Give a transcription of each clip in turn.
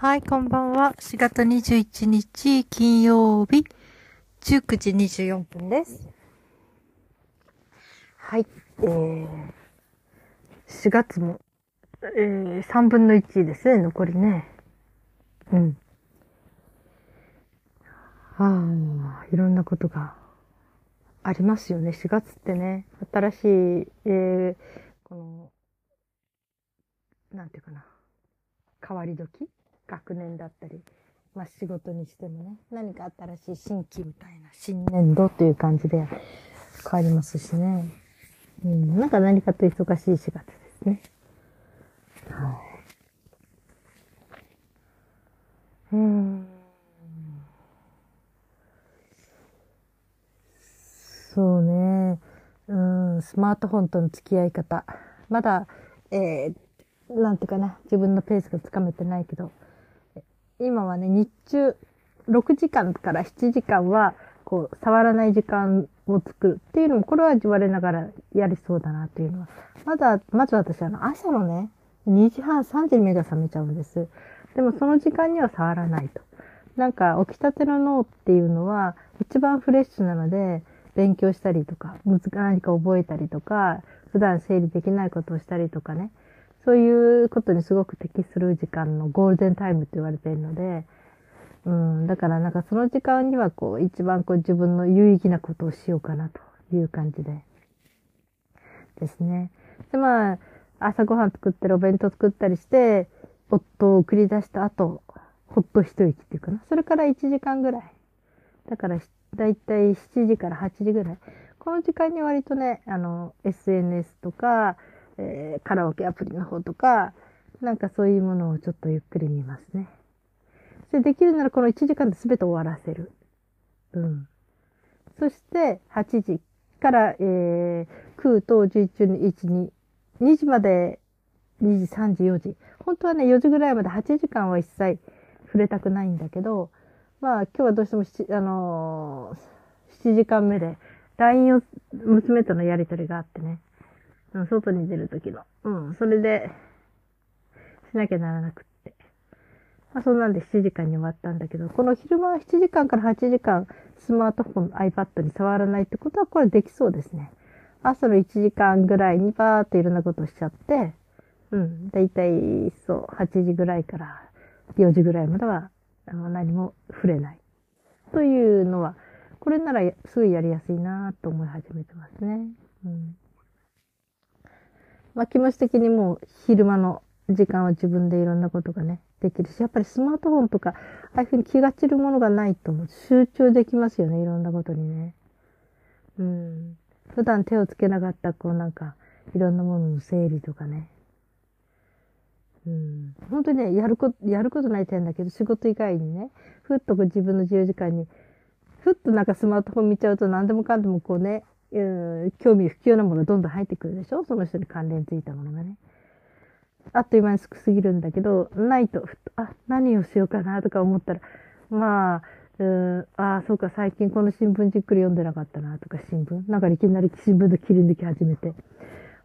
はい、こんばんは。4月21日金曜日19時24分です。はい、えー、4月も、えー、3分の1ですね、残りね。うん。ああ、いろんなことがありますよね。4月ってね、新しい、えー、この、なんていうかな、変わり時学年だったり、まあ仕事にしてもね、何か新しい新規みたいな新年度という感じで変わりますしね。うん、なんか何かと忙しい4月ですね。はい。うん。そうね。うん、スマートフォンとの付き合い方。まだ、えー、なんていうかな、自分のペースがつかめてないけど、今はね、日中、6時間から7時間は、こう、触らない時間を作るっていうのも、これは我ながらやりそうだなっていうのは。まだ、まず私、あの、朝のね、2時半、3時に目が覚めちゃうんです。でもその時間には触らないと。なんか、起きたての脳っていうのは、一番フレッシュなので、勉強したりとか、何か覚えたりとか、普段整理できないことをしたりとかね。そういうことにすごく適する時間のゴールデンタイムって言われているので、うん、だからなんかその時間にはこう一番こう自分の有意義なことをしようかなという感じで。ですね。でまあ、朝ごはん作ったりお弁当作ったりして、夫を送り出した後、ほっと一息っていうかな。それから1時間ぐらい。だから、だいたい7時から8時ぐらい。この時間に割とね、あの、SNS とか、えー、カラオケアプリの方とか、なんかそういうものをちょっとゆっくり見ますね。で、できるならこの1時間で全て終わらせる。うん。そして、8時から、えー、9と11、12、1、2、2時まで、2時、3時、4時。本当はね、4時ぐらいまで8時間は一切触れたくないんだけど、まあ、今日はどうしても7、あのー、7時間目で、LINE を娘とのやりとりがあってね。外に出るときの。うん。それで、しなきゃならなくって。まあ、そんなんで7時間に終わったんだけど、この昼間は7時間から8時間、スマートフォン、iPad に触らないってことは、これできそうですね。朝の1時間ぐらいにバーっといろんなことをしちゃって、うん。だいたい、そう、8時ぐらいから4時ぐらいまでは、あの何も触れない。というのは、これならすぐやりやすいなと思い始めてますね。うん。まあ、気持ち的にもう昼間の時間は自分でいろんなことがね、できるし、やっぱりスマートフォンとか、ああいうふうに気が散るものがないと集中できますよね、いろんなことにね。うん。普段手をつけなかった、こうなんか、いろんなものの整理とかね。うん。本当にね、やること、やることない点だけど、仕事以外にね、ふっとこう自分の自由時間に、ふっとなんかスマートフォン見ちゃうと何でもかんでもこうね、興味不要なものどんどん入ってくるでしょ？その人に関連ついたものがね。あっという間に少すぎるんだけど、ないと、あ、何をしようかなとか思ったら、まあ、うん、ああ、そうか、最近この新聞じっくり読んでなかったなとか、新聞？なんかいきなり新聞で切り抜き始めて。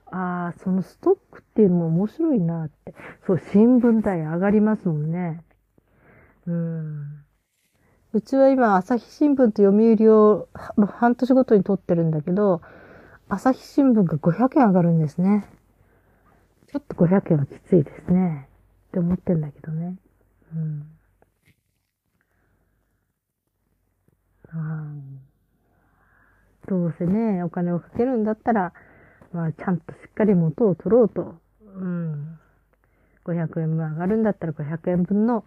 ああ、そのストックっていうのも面白いなって。そう、新聞代上がりますもんね。うん。うちは今、朝日新聞と読売を半年ごとに取ってるんだけど、朝日新聞が500円上がるんですね。ちょっと500円はきついですね。って思ってんだけどね。うん。どうせね、お金をかけるんだったら、まあ、ちゃんとしっかり元を取ろうと。うん。500円分上がるんだったら500円分の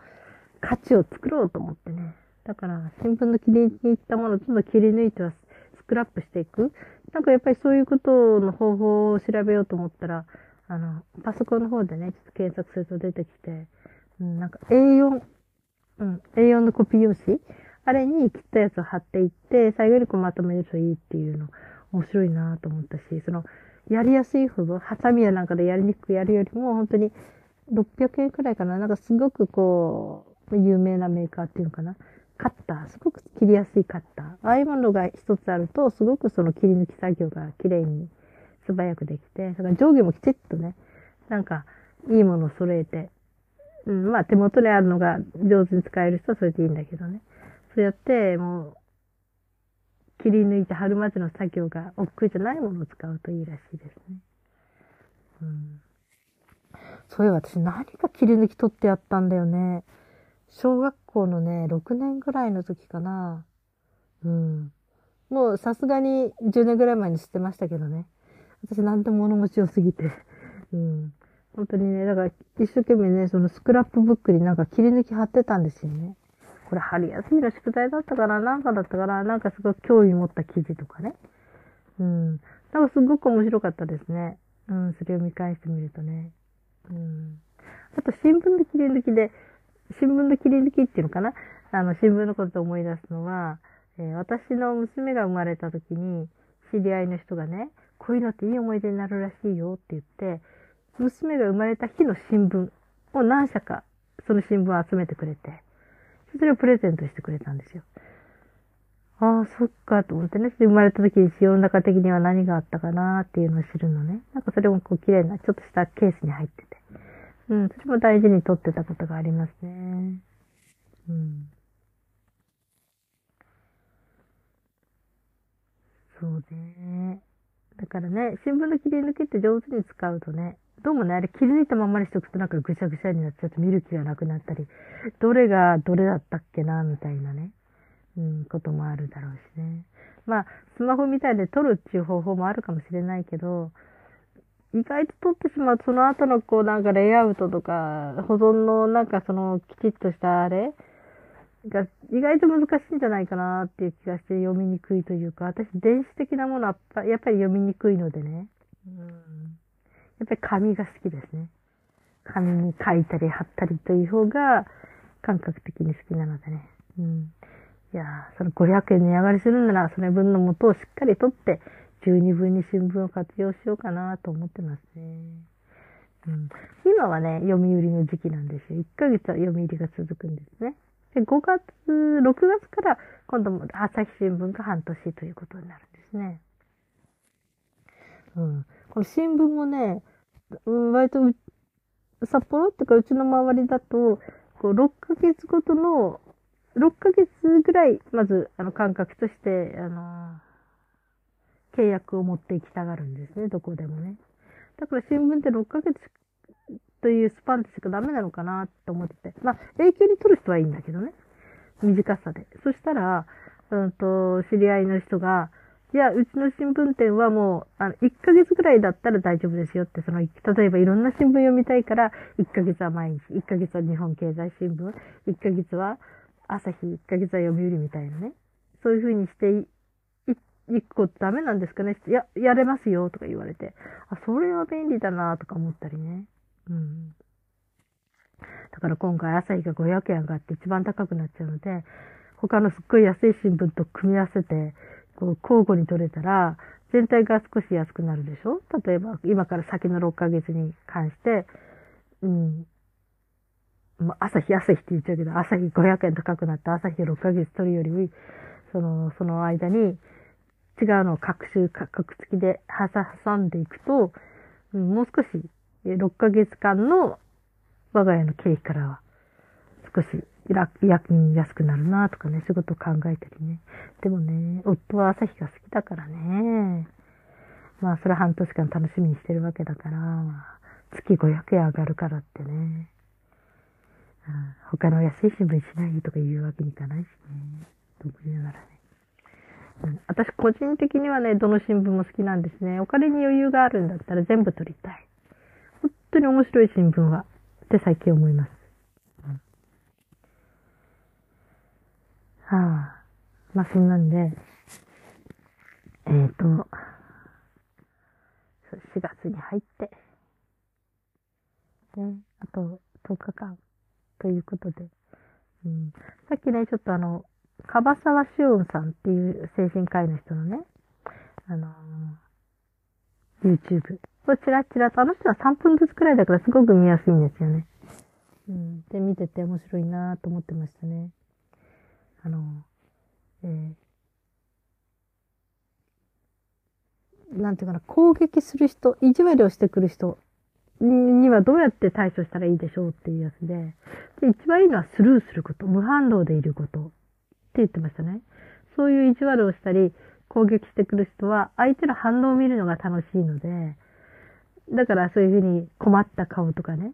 価値を作ろうと思ってね。だから、新聞の切り抜いたものをちょっと切り抜いてはスクラップしていく。なんかやっぱりそういうことの方法を調べようと思ったら、あの、パソコンの方でね、ちょっと検索すると出てきて、うん、なんか A4、うん、A4 のコピー用紙？あれに切ったやつを貼っていって、最後にこうまとめるといいっていうの、面白いなと思ったし、その、やりやすいほど、ハサミやなんかでやりにくくやるよりも、本当に600円くらいかな。なんかすごくこう、有名なメーカーっていうのかな。カッター、すごく切りやすいカッター。ああいうものが一つあると、すごくその切り抜き作業が綺麗に素早くできて、だから上下もきちっとね、なんかいいものを揃えてうん、まあ手元にあるのが上手に使える人はそれでいいんだけどね。そうやって、もう、切り抜いて貼るまでの作業が億劫じゃないものを使うといいらしいですね。うん。そういえば私何か切り抜き取ってやったんだよね。小学校のね、6年ぐらいの時かな。うん。もうさすがに10年ぐらい前に知ってましたけどね。私なんて物持ち良すぎて。うん。本当にね、だから一生懸命ね、そのスクラップブックになんか切り抜き貼ってたんですよね。これ春休みの宿題だったから、なんかだったから、なんかすごい興味持った記事とかね。うん。なんかすごく面白かったですね。うん、それを見返してみるとね。うん。あと新聞の切り抜きで、新聞の切り抜きっていうのかな？あの、新聞のことを思い出すのは、えー、私の娘が生まれた時に、知り合いの人がね、こういうのっていい思い出になるらしいよって言って、娘が生まれた日の新聞を何社か、その新聞を集めてくれて、それをプレゼントしてくれたんですよ。ああ、そっか、と思ってね。生まれた時に世の中的には何があったかなっていうのを知るのね。なんかそれもこう綺麗な、ちょっとしたケースに入ってて。うん、それも大事に取ってたことがありますね。うん。そうね。だからね、新聞の切り抜きって上手に使うとね、どうもね、あれ切り抜いたままにしとくとなんかぐしゃぐしゃになっちゃって見る気がなくなったり、どれがどれだったっけな、みたいなね、うん、こともあるだろうしね。まあ、スマホみたいで撮るっていう方法もあるかもしれないけど、意外と撮ってしまうと、その後のこうなんかレイアウトとか、保存のなんかそのきちっとしたあれが意外と難しいんじゃないかなっていう気がして読みにくいというか、私電子的なものはやっぱり読みにくいのでね。うんやっぱり紙が好きですね。紙に書いたり貼ったりという方が感覚的に好きなのでね。うん。いやその500円値上がりするなら、その分の元をしっかり取って、十二分に新聞を活用しようかなと思ってますね。うん、今はね、読売の時期なんですよ。1ヶ月は読売が続くんですね。で、5月、6月から今度も朝日新聞が半年ということになるんですね。うん。この新聞もね、うん、割と、札幌っていうかうちの周りだと、こう、6ヶ月ごとの、6ヶ月ぐらい、まず、あの、感覚として、あの、契約を持っていきたがるんですね、どこでもね。だから新聞って6ヶ月というスパンでしかダメなのかなって思ってて。まあ、永久に取る人はいいんだけどね。短さで。そしたら、うんと、知り合いの人が、いや、うちの新聞店はもう、あの、1ヶ月ぐらいだったら大丈夫ですよって、その、例えばいろんな新聞読みたいから、1ヶ月は毎日、1ヶ月は日本経済新聞、1ヶ月は朝日、1ヶ月は読売みたいなね。そういう風にしてい、く個ダメなんですかね？や、やれますよとか言われて。あ、それは便利だなとか思ったりね。うん。だから今回朝日が500円上がって一番高くなっちゃうので、他のすっごい安い新聞と組み合わせて、こう交互に取れたら、全体が少し安くなるでしょ？例えば、今から先の6ヶ月に関して、うん。朝日、朝日って言っちゃうけど、朝日500円高くなった朝日6ヶ月取るより、その、その間に、違うのを各種、各付きで挟んでいくと、うん、もう少し、6ヶ月間の我が家の経費からは、少し夜勤安くなるなとかね、仕事考えたりね。でもね、夫は朝日が好きだからね。まあ、それは半年間楽しみにしてるわけだから、月500円上がるからってね。うん、他の安い新聞しないとか言うわけにいかないしね。と思いながらね。うん、私個人的にはね、どの新聞も好きなんですね。お金に余裕があるんだったら全部取りたい。本当に面白い新聞は、って最近思います。はあ、まあそんなんで、えっ、ー、と、4月に入って、ね、あと10日間ということで、うん、さっきね、ちょっとあの、樺沢志音さんっていう精神科医の人のね、あのー、YouTube をチラチラと、あの人は3分ずつくらいだからすごく見やすいんですよね。うん。で、見てて面白いなと思ってましたね。あの、えー、なんていうかな、攻撃する人、意地悪をしてくる人にはどうやって対処したらいいでしょうっていうやつで、で一番いいのはスルーすること、無反応でいることって言ってましたね。そういう意地悪をしたり、攻撃してくる人は相手の反応を見るのが楽しいので、だからそういうふうに困った顔とかね、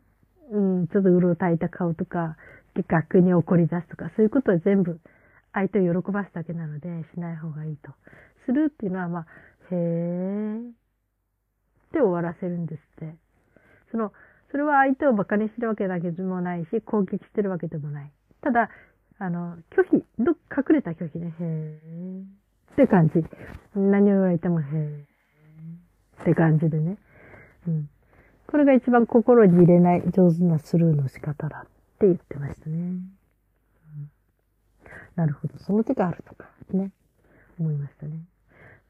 うん、ちょっとうろたえた顔とか、逆に怒り出すとか、そういうことは全部相手を喜ばすだけなので、しない方がいいと。するっていうのは、まあ、へーって終わらせるんですって。その、それは相手を馬鹿にしてるわけだけでもないし、攻撃してるわけでもない。ただ、あの、拒否、ど、隠れた拒否ね、へーって感じ。何を言われてもへーって感じでね。うん。これが一番心に入れない上手なスルーの仕方だって言ってましたね。うん、なるほど。その手があるとか、ね。思いましたね。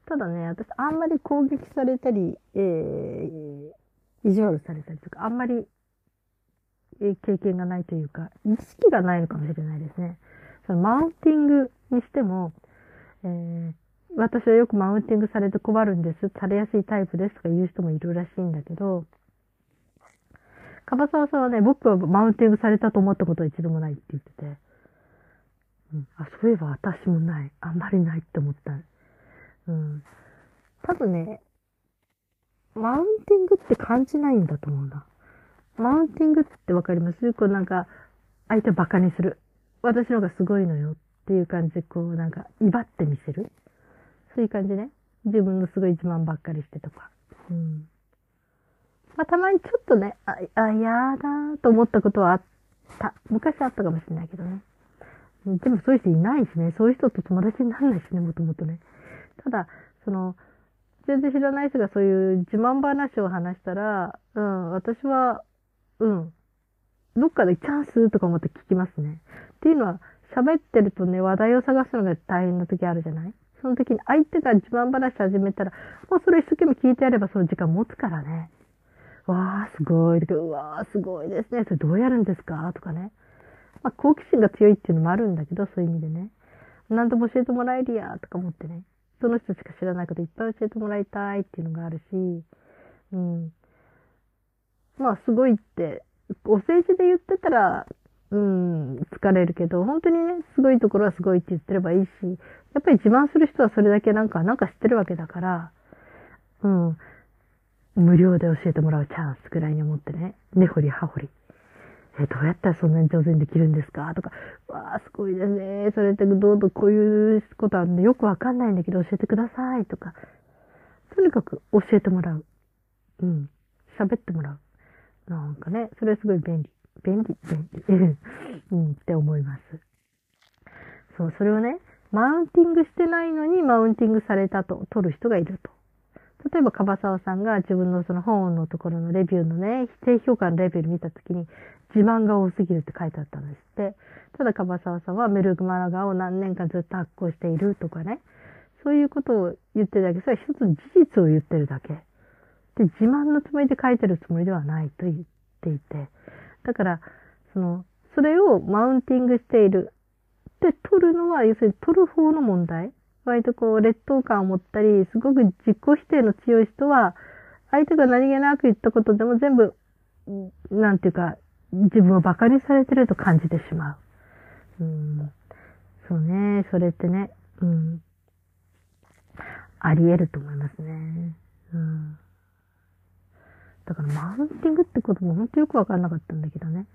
ただね、私、あんまり攻撃されたり、えー、意地悪されたりとか、あんまり、経験がないというか、意識がないのかもしれないですね。そのマウンティングにしても、えー、私はよくマウンティングされて困るんです、されやすいタイプですとか言う人もいるらしいんだけど、樺沢さんはね、僕はマウンティングされたと思ったことは一度もないって言ってて、うん、あ、そういえば私もない。あんまりないって思った。うん。多分ね、マウンティングって感じないんだと思うな。マウンティングってわかります？こうなんか、相手をバカにする。私の方がすごいのよっていう感じで、こうなんか、威張ってみせる。そういう感じね。自分のすごい自慢ばっかりしてとか。うん。まあ、たまにちょっとね、あ、あ、やだと思ったことはあった。昔あったかもしれないけどね。でもそういう人いないしね。そういう人と友達にならないしね、もともとね。ただ、その、全然知らない人がそういう自慢話を話したら、うん、私は、うん、どっかでチャンスとか思って聞きますね。っていうのは、喋ってるとね、話題を探すのが大変な時あるじゃない？その時に相手が自慢話始めたら、もうそれ一生懸命聞いてやればその時間持つからね。わー、すごい。うわー、すごいですね。それどうやるんですか？とかね。まあ、好奇心が強いっていうのもあるんだけど、そういう意味でね。何でも教えてもらえるや、とか思ってね。その人しか知らないこといっぱい教えてもらいたいっていうのがあるし、うん。まあ、すごいって、お政治で言ってたら、うん、疲れるけど、本当にね、すごいところはすごいって言ってればいいし、やっぱり自慢する人はそれだけなんか、なんか知ってるわけだから、うん、無料で教えてもらうチャンスくらいに思ってね、根掘り葉掘り。え、どうやったらそんなに上手にできるんですか？とか、わあ、すごいですね。それってどうぞこういうことあるんでよくわかんないんだけど教えてくださいとか、とにかく教えてもらう。うん。喋ってもらう。なんかね、それすごい便利。便利、便利。うん、って思います。そう、それをね、マウンティングしてないのにマウンティングされたと取る人がいると。例えば、樺沢さんが自分のその本のところのレビューのね、低評価のレベル見たときに、自慢が多すぎるって書いてあったんですって。ただ、樺沢さんはメルグマラガを何年間ずっと発行しているとかね。そういうことを言ってるだけ。それは一つ事実を言ってるだけ。で、自慢のつもりで書いてるつもりではないと言っていて。だから、その、それをマウンティングしている。で、取るのは、要するに取る方の問題。割とこう、劣等感を持ったり、すごく自己否定の強い人は、相手が何気なく言ったことでも全部、なんていうか、自分を馬鹿にされてると感じてしまう。うん、そうね、それってね、うん、あり得ると思いますね。うん、だからマウンティングってことも本当よくわかんなかったんだけどね。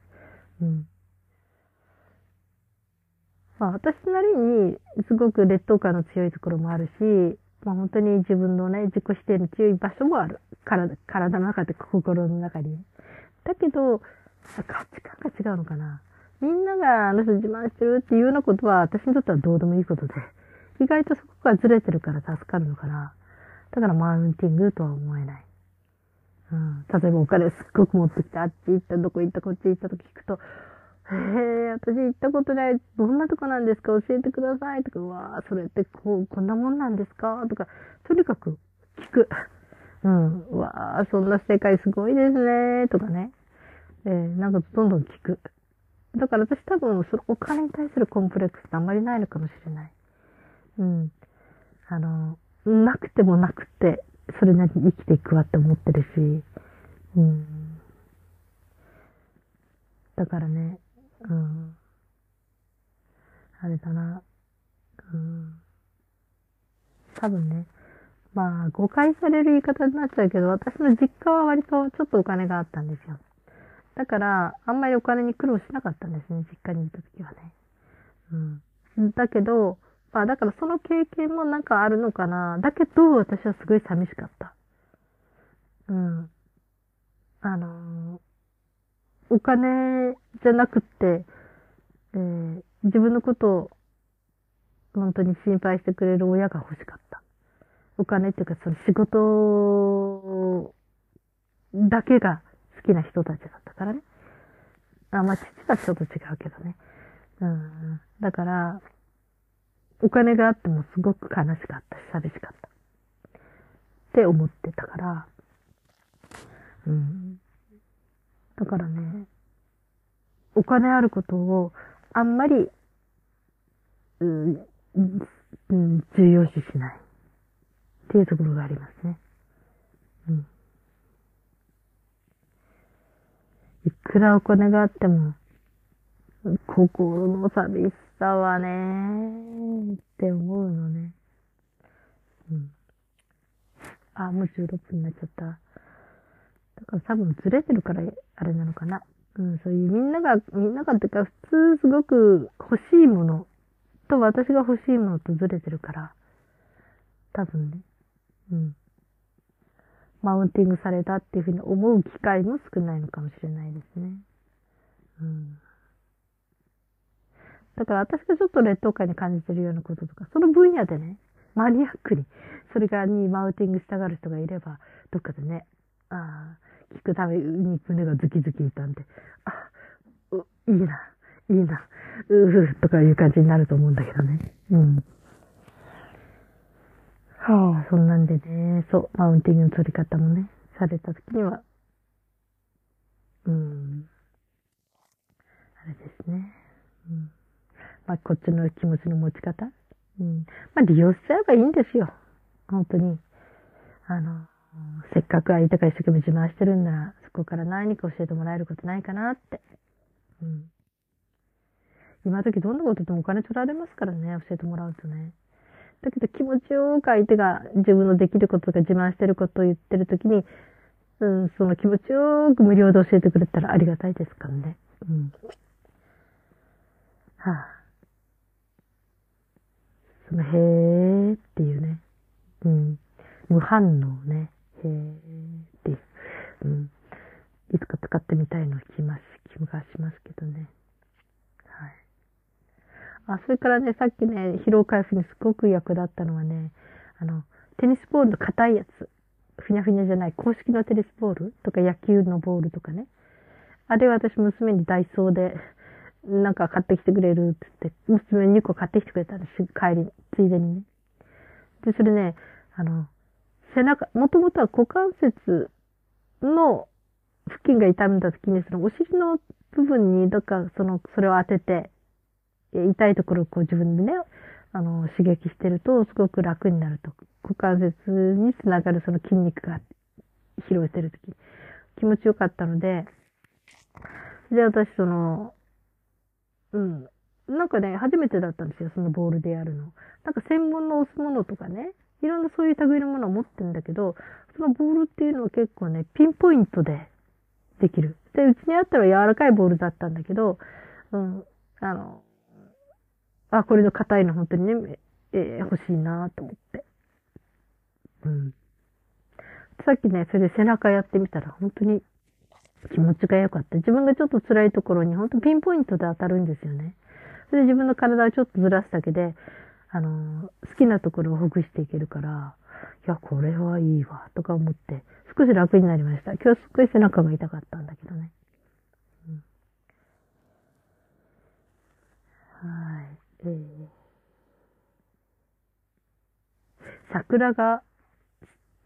うん。まあ私なりにすごく劣等感の強いところもあるし、まあ本当に自分のね、自己否定の強い場所もある。体、体の中で心の中に。だけど、価値観が違うのかな。みんながあの人自慢してるっていうようなことは私にとってはどうでもいいことで、意外とそこがずれてるから助かるのかな。だからマウンティングとは思えない。うん、例えばお金すっごく持ってきて、あっち行った、どこ行った、こっち行ったと聞くと、へえ、私行ったことない。どんなとこなんですか？教えてください。とか、うわそれってこう、こんなもんなんですか？とか、とにかく聞く。うん。うわそんな世界すごいですね。とかね。えー、なんかどんどん聞く。だから私多分、そのお金に対するコンプレックスってあんまりないのかもしれない。うん。あの、なくてもなくて、それなりに生きていくわって思ってるし、うん。だからね、うん。あれだな。うん。多分ね、まあ、誤解される言い方になっちゃうけど、私の実家は割とちょっとお金があったんですよ。だから、あんまりお金に苦労しなかったんですね、実家にいた時はね。うん。だけど、まあだからその経験もなんかあるのかな。だけど、私はすごい寂しかった。うん。あのー、お金じゃなくて、えー、自分のことを本当に心配してくれる親が欲しかった。お金っていうかその仕事だけが好きな人たちだったからね。あ、まあ父はちょっと違うけどね。うん。だから、お金があってもすごく悲しかったし、寂しかった。って思ってたから、うん。だからね、お金あることをあんまり、うん、うん、重要視しない。っていうところがありますね。うん。いくらお金があっても、心の寂しさはね、って思うのね。うん。あ、もう16分になっちゃった。だから多分ずれてるからあれなのかな。うん、そういうみんなが、みんながっていうか普通すごく欲しいものと私が欲しいものとずれてるから、多分ね、うん。マウンティングされたっていうふうに思う機会も少ないのかもしれないですね。うん。だから私がちょっと劣等感に感じてるようなこととか、その分野でね、マニアックに、それがにマウンティングしたがる人がいれば、どっかでね、ああ、聞くために胸がズキズキいたんで、あ、う、いいな、いいな、うふ、とかいう感じになると思うんだけどね。うん。はあ、そんなんでね、そう、マウンティングの取り方もね、された時には、うん、あれですね。うんまあ、こっちの気持ちの持ち方？うん。まあ、利用しちゃえばいいんですよ。本当に。あの、せっかく相手が一生懸命自慢してるんなら、そこから何か教えてもらえることないかなって。うん。今時どんなことでもお金取られますからね、教えてもらうとね。だけど気持ちよく相手が自分のできることとか自慢してることを言ってるときに、うん、その気持ちよく無料で教えてくれたらありがたいですからね。うん。はあ。その、へーっていうね。うん。無反応ね。へーっていう。うん。いつか使ってみたいの気まし、気がしますけどね。はい。あ、それからね、さっきね、疲労回復にすごく役立ったのはね、あの、テニスボールの硬いやつ。ふにゃふにゃじゃない、公式のテニスボールとか野球のボールとかね。あれは私娘にダイソーでなんか買ってきてくれるって言って、娘2個買ってきてくれたんです。帰り、ついでにね。で、それね、あの、背中、もともとは股関節の付近が痛んだ時に、そのお尻の部分に、どっかその、それを当てて、痛いところをこう自分でね、あの、刺激してると、すごく楽になると。股関節につながるその筋肉が疲労してる時気持ちよかったので、で、私その、うん。なんかね、初めてだったんですよ、そのボールでやるの。なんか専門の押すものとかね、いろんなそういう類のものを持ってるんだけど、そのボールっていうのは結構ね、ピンポイントでできる。で、うちにあったら柔らかいボールだったんだけど、うん、あの、あ、これの硬いの本当にね、えー、欲しいなと思って。うん。さっきね、それで背中やってみたら本当に気持ちが良かった。自分がちょっと辛いところに本当ピンポイントで当たるんですよね。それで自分の体をちょっとずらすだけで、あの、好きなところをほぐしていけるから、いや、これはいいわ、とか思って、少し楽になりました。今日すっごい背中が痛かったんだけどね。うん、はい。えー、桜が、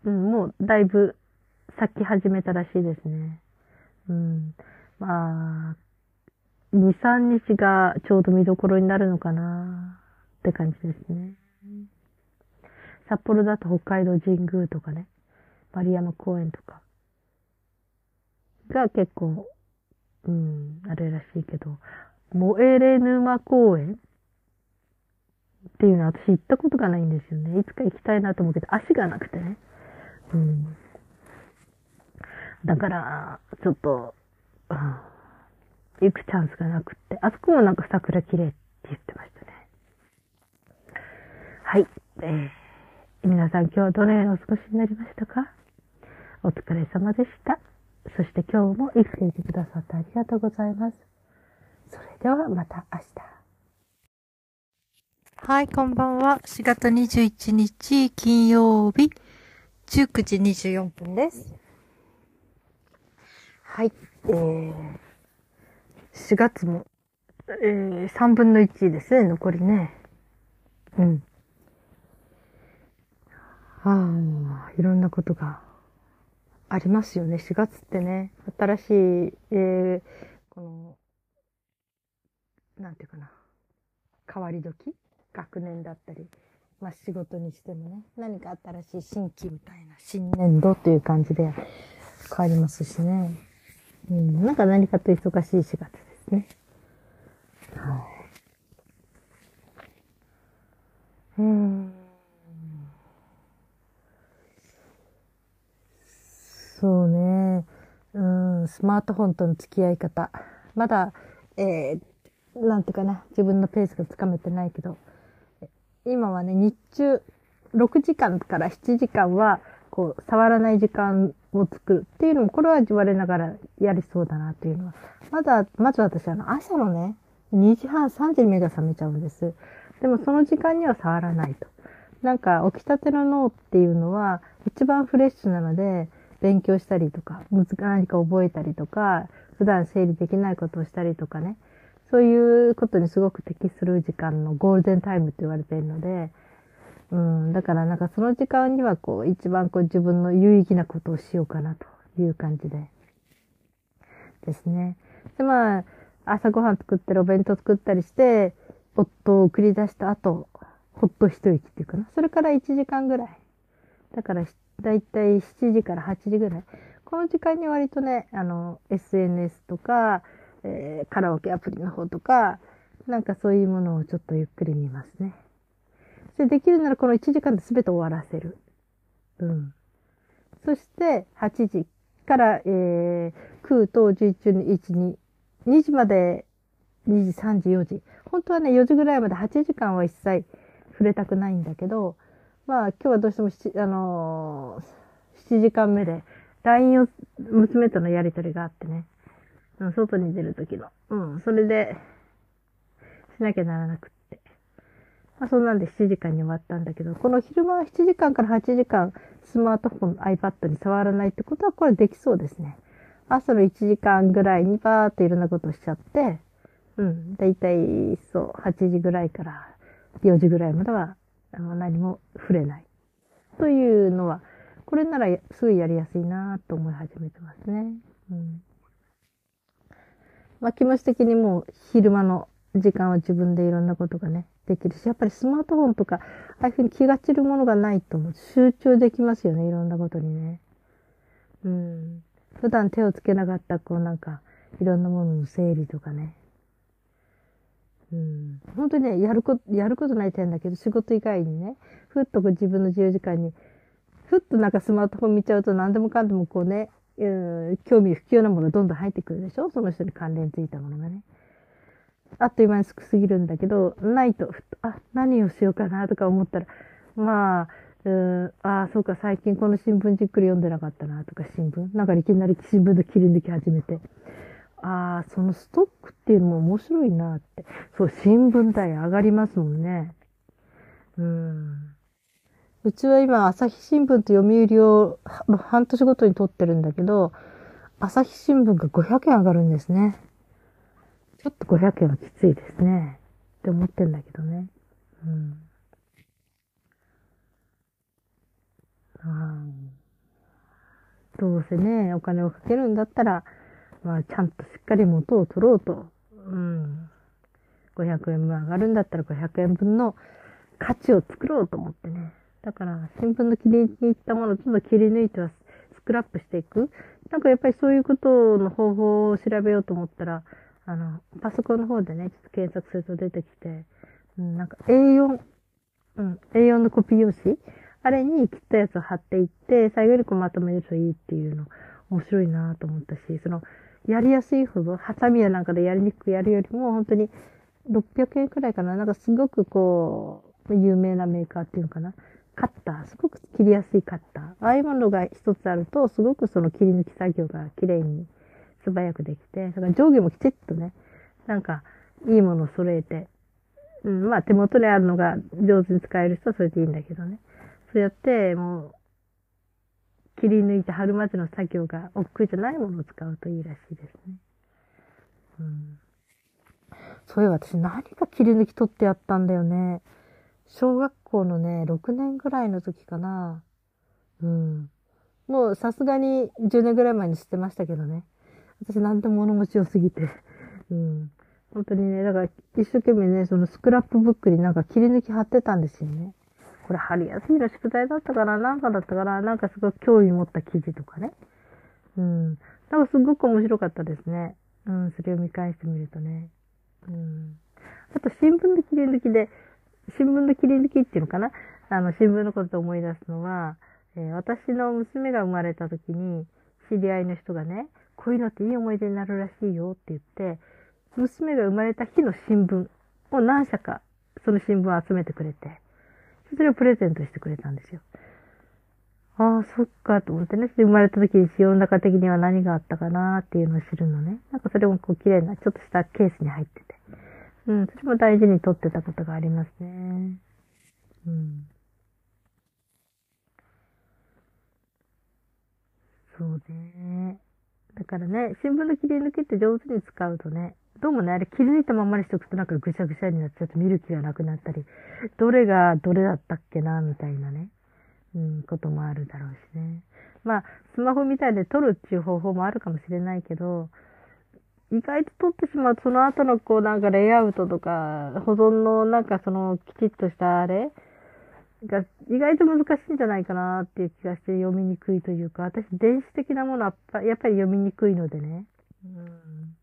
うん、もうだいぶ咲き始めたらしいですね。うん。まあ、2、3日がちょうど見どころになるのかなって感じですね。札幌だと北海道神宮とかね、丸山公園とかが結構うん、あれらしいけど、燃えれ沼公園っていうのは私行ったことがないんですよね。いつか行きたいなと思うけど、足がなくてね。うん。だから、ちょっと、うん、行くチャンスがなくって。あそこもなんか桜綺麗って言ってましたね。はい。えー、皆さん今日はどのようにお過ごしになりましたか？お疲れ様でした。そして今日も生きていてくださってありがとうございます。それではまた明日。はい、こんばんは。4月21日金曜日19時24分です。はい、えー、4月も、えー、3分の1ですね、残りね。うん。ああ、いろんなことがありますよね。4月ってね、新しい、えー、この、なんていうかな、変わり時？学年だったり、まあ仕事にしてもね、何か新しい新規みたいな、新年度という感じで変わりますしね。うん、なんか何かと忙しい4月ですね。うん。そうね。うん、スマートフォンとの付き合い方。まだ、えー、なんていうかな、自分のペースがつかめてないけど、今はね、日中、6時間から7時間は、こう、触らない時間を作るっていうのも、これは我ながらやりそうだなっていうのは。まだ、まず私あの、朝のね、2時半、3時に目が覚めちゃうんです。でもその時間には触らないと。なんか、起きたての脳っていうのは、一番フレッシュなので、勉強したりとか、何か覚えたりとか、普段整理できないことをしたりとかね。そういうことにすごく適する時間のゴールデンタイムって言われているので、うん、だからなんかその時間にはこう一番こう自分の有意義なことをしようかなという感じで。ですね。でまあ、朝ごはん作ったりお弁当作ったりして、夫を送り出した後、ほっと一息っていうかな。それから1時間ぐらい。だから、だいたい7時から8時ぐらい。この時間に割とね、あの、SNS とか、えー、カラオケアプリの方とか、なんかそういうものをちょっとゆっくり見ますね。で、できるならこの1時間で全て終わらせる。うん。そして、8時から、えー、9と11、12、1、2、2時まで、2時、3時、4時。本当はね、4時ぐらいまで8時間は一切触れたくないんだけど、まあ今日はどうしても7、あのー、7時間目で、LINE を娘とのやりとりがあってね、外に出るときの。うん、それで、しなきゃならなくて。まあそんなんで7時間に終わったんだけど、この昼間は7時間から8時間、スマートフォン、iPad に触らないってことはこれできそうですね。朝の1時間ぐらいにバーっていろんなことしちゃって、うん、だいたいそう、8時ぐらいから4時ぐらいまではあの何も触れない。というのは、これならすぐやりやすいなと思い始めてますね。うん。まあ気持ち的にもう昼間の時間は自分でいろんなことがね、できるし、やっぱりスマートフォンとか、ああいうふうに気が散るものがないと集中できますよね、いろんなことにね。うん。普段手をつけなかった、こうなんか、いろんなものの整理とかね。うん。本当にね、やること、やることない点だけど、仕事以外にね、ふっとこう自分の自由時間に、ふっとなんかスマートフォン見ちゃうと何でもかんでもこうね、うん、興味不要なものがどんどん入ってくるでしょ？その人に関連ついたものがね。あっという間にすくすぎるんだけど、ないと、あ、何をしようかなとか思ったら、まあ、うん、ああ、そうか、最近この新聞じっくり読んでなかったなとか、新聞？なんかいきなり新聞で切り抜き始めて。ああ、そのストックっていうのも面白いなって。そう、新聞代上がりますもんね。うん。うちは今、朝日新聞と読売を半年ごとに取ってるんだけど、朝日新聞が500円上がるんですね。ちょっと500円はきついですね。って思ってんだけどね。うん。あどうせね、お金をかけるんだったら、まあ、ちゃんとしっかり元を取ろうと。うん。500円分上がるんだったら500円分の価値を作ろうと思ってね。だから、新聞の切り抜いたものをどんどん切り抜いてはスクラップしていく。なんかやっぱりそういうことの方法を調べようと思ったら、あの、パソコンの方でね、ちょっと検索すると出てきて、うん、なんか A4、うん、A4 のコピー用紙？あれに切ったやつを貼っていって、最後にこうまとめるといいっていうの、面白いなと思ったし、その、やりやすいほど、ハサミやなんかでやりにくくやるよりも、本当に600円くらいかな？なんかすごくこう、有名なメーカーっていうのかな？カッター、すごく切りやすいカッター。ああいうものが一つあると、すごくその切り抜き作業が綺麗に素早くできて、だから上下もきちっとね、なんか、いいものを揃えて、うん、まあ手元にあるのが上手に使える人はそれでいいんだけどね。そうやって、もう、切り抜いて貼るまでの作業が億劫じゃないものを使うといいらしいですね。うん。そういえば私何か切り抜き取ってやったんだよね。小学校のね、6年ぐらいの時かな。うん。もうさすがに10年ぐらい前に知ってましたけどね。私なんて物持ちよすぎて。うん。本当にね、だから一生懸命ね、そのスクラップブックになんか切り抜き貼ってたんですよね。これ春休みの宿題だったから、なんかだったから、なんかすごく興味持った記事とかね。うん。なんかすごく面白かったですね。うん、それを見返してみるとね。うん。あと新聞の切り抜きで、新聞の切り抜きっていうのかな？あの、新聞のことで思い出すのは、えー、私の娘が生まれた時に、知り合いの人がね、こういうのっていい思い出になるらしいよって言って、娘が生まれた日の新聞を何社か、その新聞を集めてくれて、それをプレゼントしてくれたんですよ。ああ、そっか、と思ってね。生まれた時に世の中的には何があったかなっていうのを知るのね。なんかそれもこう綺麗な、ちょっとしたケースに入ってて。うん、それも大事に取ってたことがありますね。うん。そうね。だからね、新聞の切り抜きって上手に使うとね、どうもね、あれ切り抜いたままにしとくとなんかぐしゃぐしゃになっちゃって見る気がなくなったり、どれがどれだったっけな、みたいなね、うん、こともあるだろうしね。まあ、スマホみたいで撮るっていう方法もあるかもしれないけど、意外と撮ってしまうと、その後のこうなんかレイアウトとか、保存のなんかそのきちっとしたあれが意外と難しいんじゃないかなっていう気がして読みにくいというか、私電子的なものはやっぱり読みにくいのでね。うん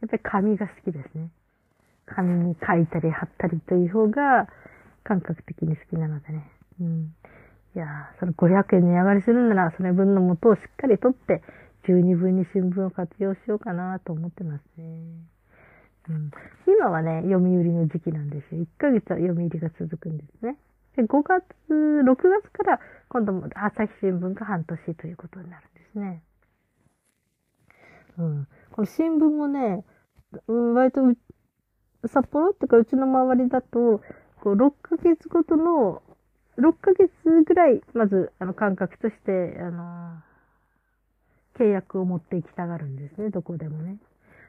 やっぱり紙が好きですね。紙に書いたり貼ったりという方が感覚的に好きなのでね。うん。いやその500円値上がりするなら、その分の元をしっかり取って、十二分に新聞を活用しようかなと思ってますね。うん、今はね、読み売りの時期なんですよ。1ヶ月は読み売りが続くんですね。で、5月、6月から今度も朝日新聞が半年ということになるんですね。うん。この新聞もね、割と札幌ってかうちの周りだと、こう6ヶ月ごとの、6ヶ月ぐらい、まず、あの、感覚として、あの、契約を持っていきたがるんですね、どこでもね。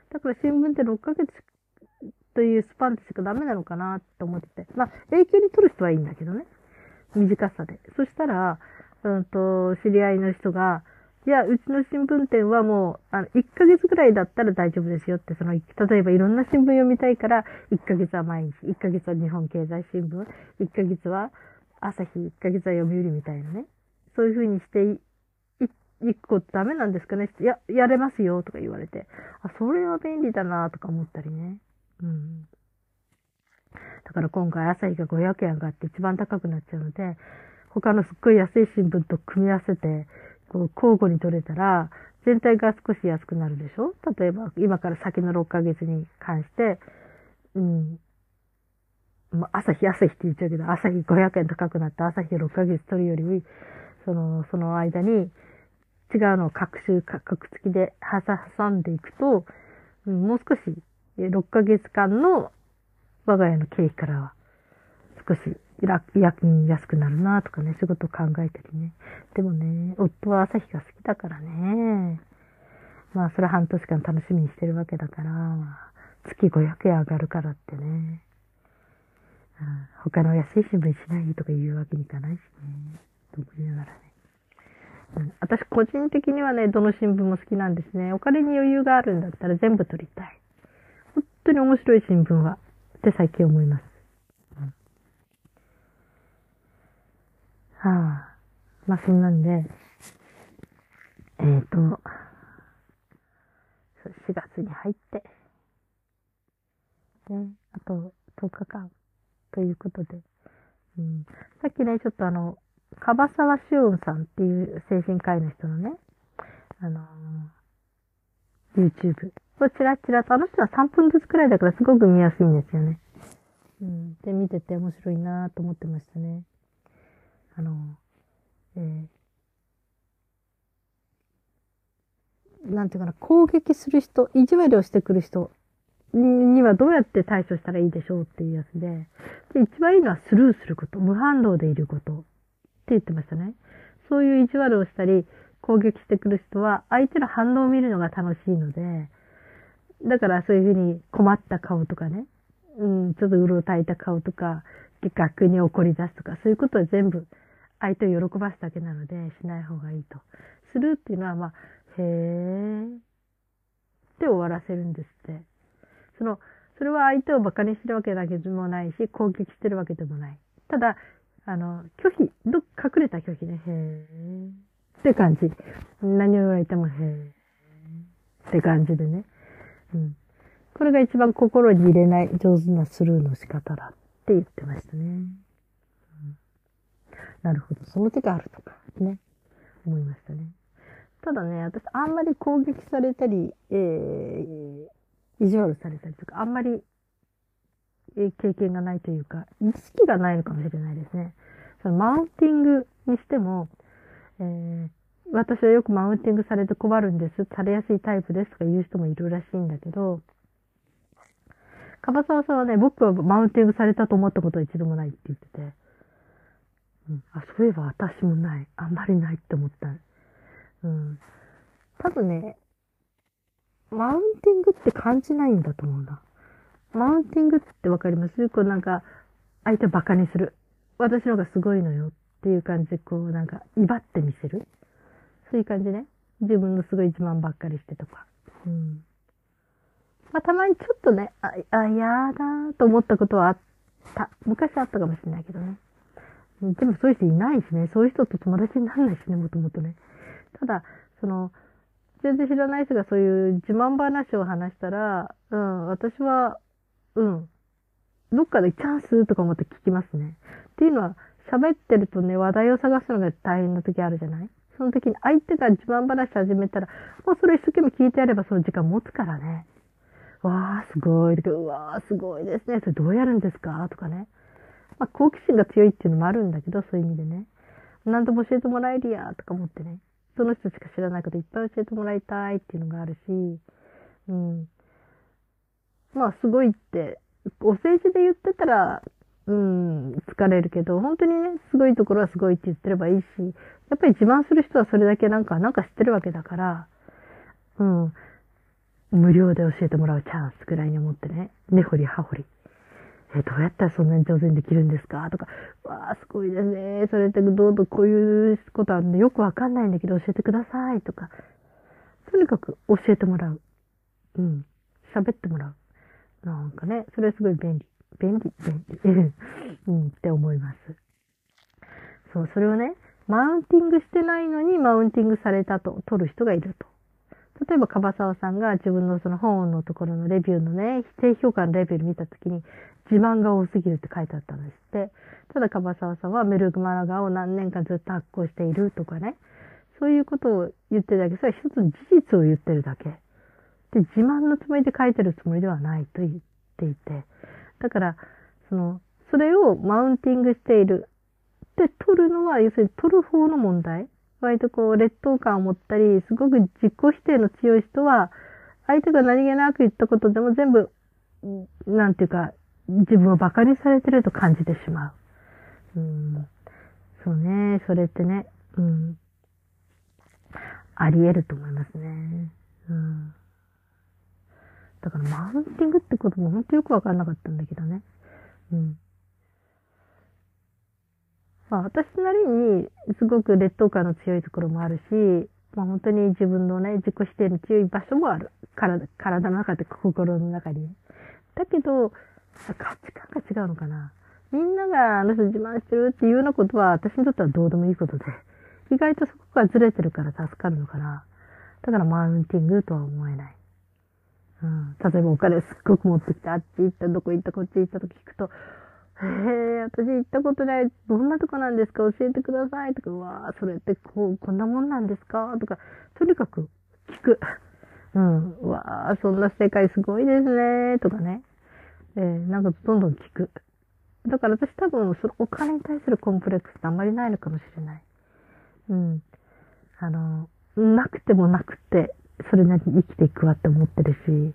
だから新聞って6ヶ月というスパンでしかダメなのかなと思ってて。まあ、永久に取る人はいいんだけどね。短さで。そしたら、うんと、知り合いの人が、いや、うちの新聞店はもう、あの、1ヶ月ぐらいだったら大丈夫ですよって、その、例えばいろんな新聞読みたいから、1ヶ月は毎日、1ヶ月は日本経済新聞、1ヶ月は朝日、1ヶ月は読売みたいなね。そういう風にしてい、くことダメなんですかねいや、やれますよとか言われて。あ、それは便利だなとか思ったりね。うん。だから今回朝日が500円上がって一番高くなっちゃうので、他のすっごい安い新聞と組み合わせて、こう交互に取れたら、全体が少し安くなるでしょ？例えば、今から先の6ヶ月に関して、うん。朝日、朝日って言っちゃうけど、朝日500円高くなった朝日6ヶ月取るより、その、その間に、違うのを各種、各付きで挟んでいくと、うん、もう少し、6ヶ月間の我が家の経費からは、少し夜勤安くなるなとかね、仕事考えたりね。でもね、夫は朝日が好きだからね。まあ、それは半年間楽しみにしてるわけだから、月500円上がるからってね。うん、他の安い新聞しないとか言うわけにいかないしね。と思いながらね。うん、私個人的にはね、どの新聞も好きなんですね。お金に余裕があるんだったら全部取りたい。当に面白い新聞は、って最近思います。はあ、まあそんなんで、えっ、ー、と、4月に入って、ね、あと10日間ということで、うん、さっきね、ちょっとあの、樺沢志音さんっていう精神科医の人のね、あのー、YouTube をチラチラと、あの人は3分ずつくらいだからすごく見やすいんですよね。うん。で、見てて面白いなと思ってましたね。あの、えー、なんていうかな、攻撃する人、意地悪をしてくる人にはどうやって対処したらいいでしょうっていうやつで、で一番いいのはスルーすること、無反応でいることって言ってましたね。そういう意地悪をしたり、攻撃してくる人は相手の反応を見るのが楽しいので、だからそういうふうに困った顔とかね、うん、ちょっとうろたいた顔とか、逆に怒り出すとか、そういうことは全部相手を喜ばすだけなのでしない方がいいと。するっていうのは、まあ、へーって終わらせるんですって。その、それは相手を馬鹿にしてるわけだけでもないし、攻撃してるわけでもない。ただ、あの、拒否、ど、隠れた拒否ね、へーって感じ。何を言われてもへーって感じでね。うん。これが一番心に入れない上手なスルーの仕方だって言ってましたね。うん、なるほど。その手があるとか、ね。思いましたね。ただね、私、あんまり攻撃されたり、えー、意地悪されたりとか、あんまり、え経験がないというか、意識がないのかもしれないですね。そのマウンティングにしても、えー、私はよくマウンティングされて困るんです、されやすいタイプですとか言う人もいるらしいんだけど、樺沢さんはね、僕はマウンティングされたと思ったことは一度もないって言ってて、うん、あ、そういえば私もない。あんまりないって思った。うん。多分ね、マウンティングって感じないんだと思うな。マウンティングってわかります？こうなんか、相手をバカにする。私の方がすごいのよっていう感じで、こうなんか、威張ってみせる。そういう感じね。自分のすごい自慢ばっかりしてとか。うん。まあ、たまにちょっとね、あ、あやだと思ったことはあった。昔あったかもしれないけどね。でもそういう人いないしね。そういう人と友達にならないしね、もともとね。ただ、その、全然知らない人がそういう自慢話を話したら、うん、私は、うん、どっかでチャンスとか思って聞きますね。っていうのは、喋ってるとね、話題を探すのが大変な時あるじゃない？その時に相手が自慢話始めたら、もうそれ一生懸命聞いてやればその時間持つからね。わー、すごい。うわー、すごいですね。それどうやるんですか？とかね。まあ、好奇心が強いっていうのもあるんだけど、そういう意味でね。何でも教えてもらえるや、とか思ってね。その人しか知らないこといっぱい教えてもらいたいっていうのがあるし、うん。まあ、すごいって、お政治で言ってたら、うん、疲れるけど、本当にね、すごいところはすごいって言ってればいいし、やっぱり自慢する人はそれだけなんか、なんか知ってるわけだから、うん、無料で教えてもらうチャンスくらいに思ってね、根掘り葉掘り。え、どうやったらそんなに上手にできるんですか？とか、わあ、すごいですね。それってどうどこういうことあるんでよくわかんないんだけど教えてくださいとか、とにかく教えてもらう。うん。喋ってもらう。なんかね、それすごい便利。便利、便利。うん、って思います。そう、それをね、マウンティングしてないのにマウンティングされたと取る人がいると。例えば、樺沢さんが自分のその本のところのレビューのね、否定評価のレベル見たときに、自慢が多すぎるって書いてあったんですって。ただ、樺沢さんはメルグマラガを何年間ずっと発行しているとかね。そういうことを言ってるだけ。それは一つ事実を言ってるだけ。で、自慢のつもりで書いてるつもりではないと言っていて。だから、その、それをマウンティングしている。で、取るのは、要するに取る方の問題。割とこう、劣等感を持ったり、すごく自己否定の強い人は、相手が何気なく言ったことでも全部、なんていうか、自分を馬鹿にされてると感じてしまう。うん、そうね、それってね、うん、あり得ると思いますね。うん、だからマウンティングってことも本当よくわかんなかったんだけどね。うん。まあ私なりにすごく劣等感の強いところもあるし、まあ本当に自分のね、自己否定の強い場所もある。体、体の中で心の中に。だけど、価値観が違うのかな。みんながあの人自慢してるっていうようなことは私にとってはどうでもいいことで、意外とそこがずれてるから助かるのかな。だからマウンティングとは思えない。うん、例えばお金すっごく持ってきて、あっち行った、どこ行った、こっち行ったと聞くと、へえ、私行ったことない。どんなとこなんですか？教えてください。とか、うわそれってこう、こんなもんなんですか？とか、とにかく聞く。うん。うわそんな世界すごいですね。とかね。えー、なんかどんどん聞く。だから私多分、そのお金に対するコンプレックスってあんまりないのかもしれない。うん。あの、なくてもなくて、それなりに生きていくわって思ってるし、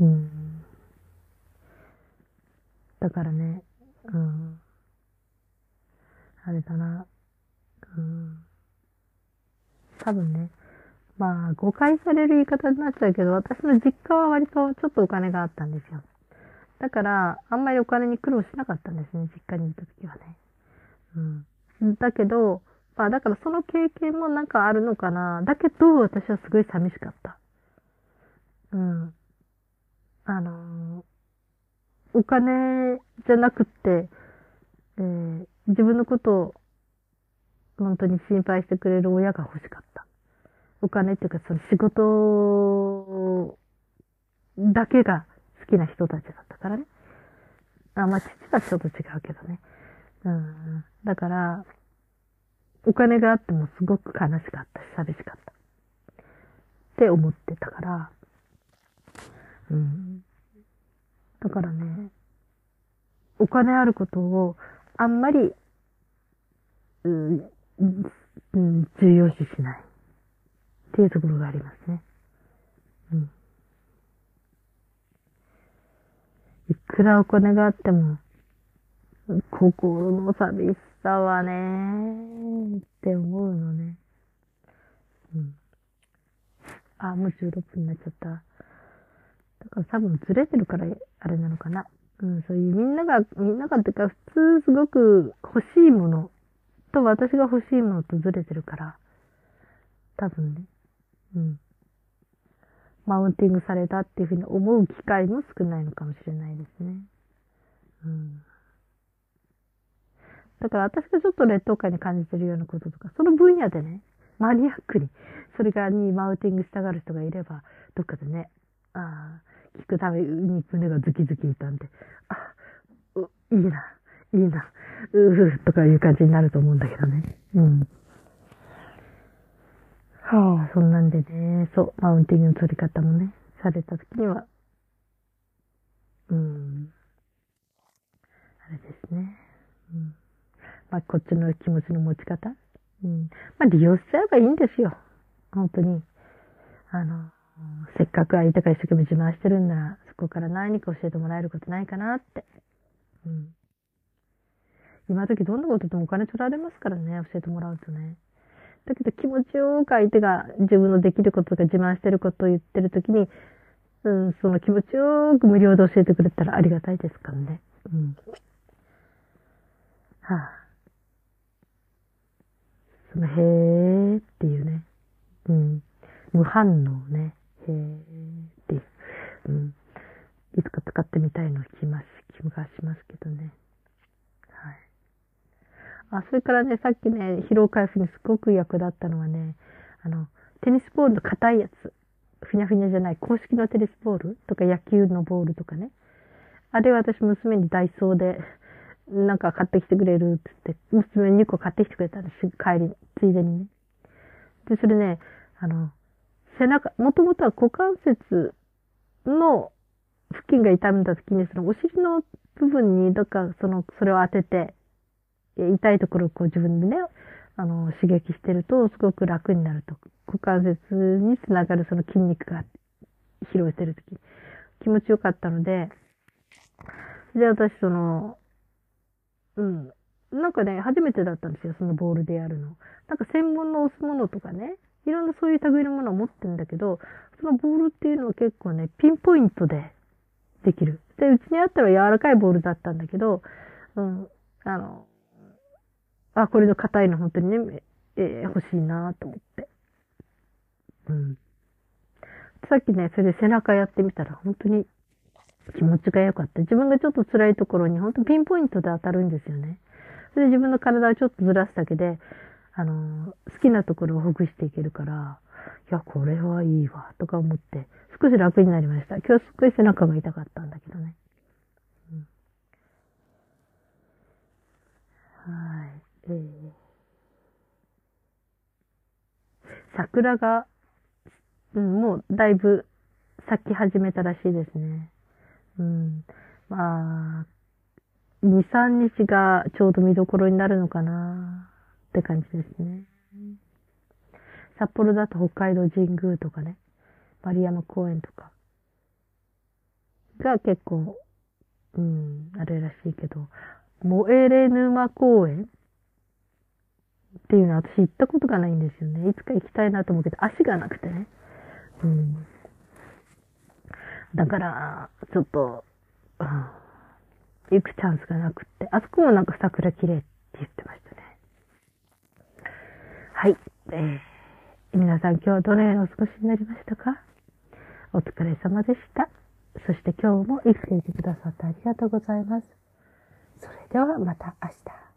うん。だからね、うん。あれだな、うん。多分ね、まあ、誤解される言い方になっちゃうけど、私の実家は割とちょっとお金があったんですよ。だから、あんまりお金に苦労しなかったんですね、実家にいた時はね。うん。だけど、まあだからその経験もなんかあるのかな。だけど、私はすごい寂しかった。うん。あのー、お金じゃなくて、えー、自分のことを本当に心配してくれる親が欲しかった。お金っていうかその仕事だけが好きな人たちだったからね。あ、まあ父はちょっと違うけどね。うん。だから、お金があってもすごく悲しかったし、寂しかった。って思ってたから、うん。だからね、お金あることをあんまり、うん、うん、重要視しない。っていうところがありますね。うん。いくらお金があっても、心の寂しさはね、って思うのね。うん。あ、もう16分になっちゃった。だから多分ずれてるからあれなのかな。うん、そういうみんなが、みんながってか普通すごく欲しいものと私が欲しいものとずれてるから、多分ね。うん。マウンティングされたっていうふうに思う機会も少ないのかもしれないですね。うん。だから私がちょっと劣等感に感じてるようなこととか、その分野でね、マニアックに、それがにマウンティングしたがる人がいれば、どっかでね、ああ、聞くために胸がズキズキいたんで、あ、いいな、いいな、うふとかいう感じになると思うんだけどね。うん。はあ、そんなんでね、そう、マウンティングの取り方もね、された時には、うん、あれですね。うん。まあ、こっちの気持ちの持ち方？うん。まあ、利用しちゃえばいいんですよ。本当に。あの、せっかく相手が一生懸命自慢してるんなら、そこから何か教えてもらえることないかなって。うん。今時どんなことでもお金取られますからね、教えてもらうとね。だけど気持ちよく相手が自分のできることとか自慢してることを言ってるときに、うん、その気持ちよく無料で教えてくれたらありがたいですからね。うん。はあ。その、へーっていうね。うん。無反応ね。へーっていう。うん。いつか使ってみたいの気ます、気がしますけどね。はいあ、それからね、さっきね、疲労回復にすごく役立ったのはね、あの、テニスボールの硬いやつ。ふにゃふにゃじゃない、公式のテニスボールとか野球のボールとかね。あれ私娘にダイソーで、なんか買ってきてくれるって言って、娘2個買ってきてくれたんです。帰り、ついでにね。で、それね、あの、背中、もともとは股関節の付近が痛んだ時に、そのお尻の部分にどっかその、それを当てて、痛いところをこう自分でね、あの、刺激してるとすごく楽になると。股関節につながるその筋肉が疲労してるとき、気持ちよかったので、で、私その、うん。なんかね、初めてだったんですよ、そのボールでやるの。なんか専門の押すものとかね、いろんなそういう類のものを持ってるんだけど、そのボールっていうのは結構ね、ピンポイントでできる。で、うちにあったら柔らかいボールだったんだけど、うん、あの、あ、これの硬いの本当にね、えー、欲しいなと思って。うん。さっきね、それで背中やってみたら本当に気持ちが良かった。自分がちょっと辛いところに本当ピンポイントで当たるんですよね。それで自分の体をちょっとずらすだけで、あの、好きなところをほぐしていけるから、いや、これはいいわ、とか思って、少し楽になりました。今日すっごい背中が痛かったんだけどね。うん、はい。えー、桜が、うん、もうだいぶ咲き始めたらしいですね。うん。まあ、2、3日がちょうど見どころになるのかなって感じですね。札幌だと北海道神宮とかね、丸山公園とかが結構、うん、あれらしいけど、モエレ沼公園っていうのは私行ったことがないんですよね。いつか行きたいなと思うけど、足がなくてね。うん。だから、ちょっと、うん、行くチャンスがなくって。あそこもなんか桜綺麗って言ってましたね。はい。えー、皆さん今日はどのようにお過ごしになりましたか？お疲れ様でした。そして今日も生きていてくださってありがとうございます。それではまた明日。